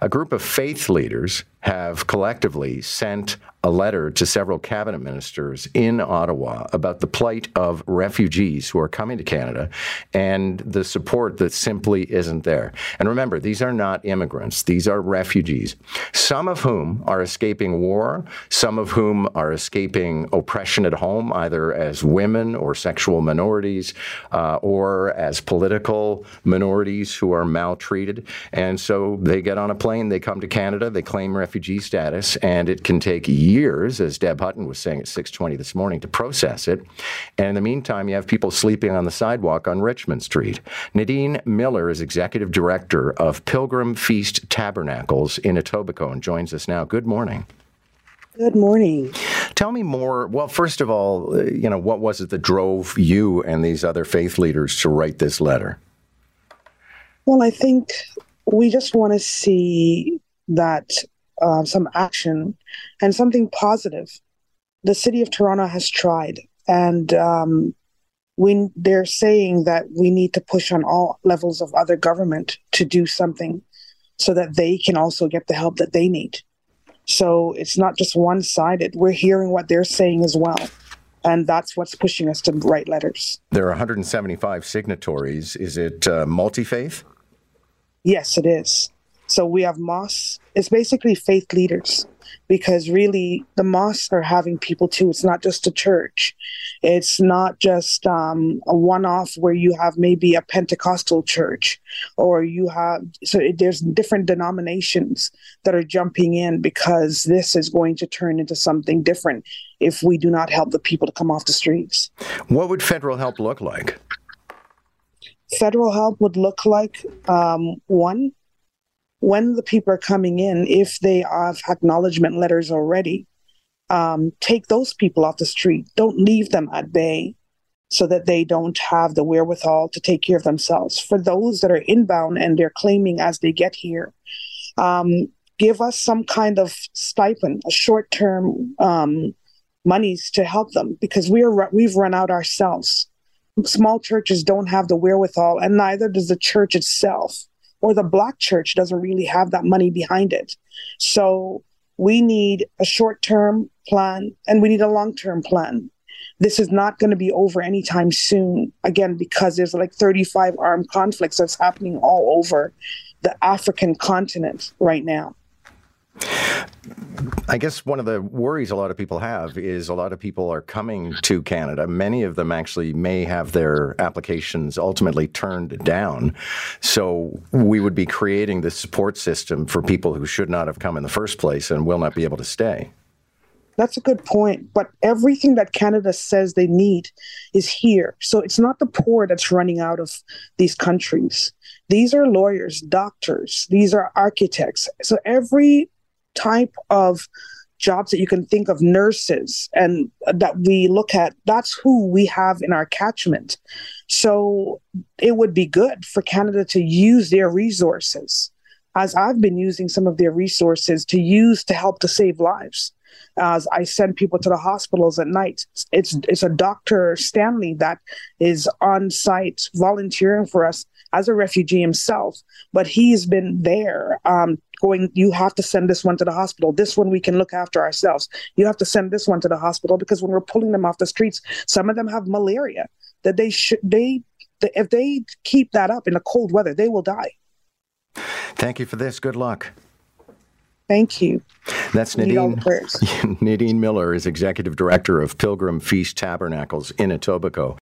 A group of faith leaders have collectively sent a letter to several cabinet ministers in Ottawa about the plight of refugees who are coming to Canada and the support that simply isn't there. And remember, these are not immigrants, these are refugees, some of whom are escaping war, some of whom are escaping oppression at home, either as women or sexual minorities uh, or as political minorities who are maltreated. And so they get on a plane, they come to Canada, they claim refugee status, and it can take years, as Deb Hutton was saying at 6:20 this morning, to process it. And in the meantime, you have people sleeping on the sidewalk on Richmond Street. Nadine Miller is executive director of Pilgrim Feast Tabernacles in Etobicoke and joins us now. Good morning. Good morning. Tell me more. Well, first of all, uh, you know, what was it that drove you and these other faith leaders to write this letter? Well, I think we just want to see that uh, some action and something positive. The city of Toronto has tried, and um, we they're saying that we need to push on all levels of other government to do something, so that they can also get the help that they need. So it's not just one sided. We're hearing what they're saying as well. And that's what's pushing us to write letters. There are 175 signatories. Is it uh, multi faith? Yes, it is. So we have mosques. It's basically faith leaders because really the mosques are having people too. It's not just a church. It's not just um, a one-off where you have maybe a Pentecostal church or you have so it, there's different denominations that are jumping in because this is going to turn into something different if we do not help the people to come off the streets. What would federal help look like? Federal help would look like um, one when the people are coming in, if they have acknowledgement letters already, um, take those people off the street. Don't leave them at bay so that they don't have the wherewithal to take care of themselves. For those that are inbound and they're claiming as they get here, um, give us some kind of stipend, a short term um, monies to help them because we are we've run out ourselves. Small churches don't have the wherewithal, and neither does the church itself or the black church doesn't really have that money behind it. So we need a short term plan and we need a long term plan. This is not going to be over anytime soon, again, because there's like 35 armed conflicts that's happening all over the African continent right now. I guess one of the worries a lot of people have is a lot of people are coming to Canada. Many of them actually may have their applications ultimately turned down. So we would be creating this support system for people who should not have come in the first place and will not be able to stay. That's a good point. But everything that Canada says they need is here. So it's not the poor that's running out of these countries. These are lawyers, doctors, these are architects. So every type of jobs that you can think of nurses and that we look at that's who we have in our catchment so it would be good for canada to use their resources as i've been using some of their resources to use to help to save lives as I send people to the hospitals at night. It's it's a Dr. Stanley that is on site volunteering for us as a refugee himself, but he's been there um, going, you have to send this one to the hospital. This one we can look after ourselves. You have to send this one to the hospital because when we're pulling them off the streets, some of them have malaria that they should, they, if they keep that up in the cold weather, they will die. Thank you for this. Good luck. Thank you. That's Nadine. Nadine Miller is executive director of Pilgrim Feast Tabernacles in Etobicoke.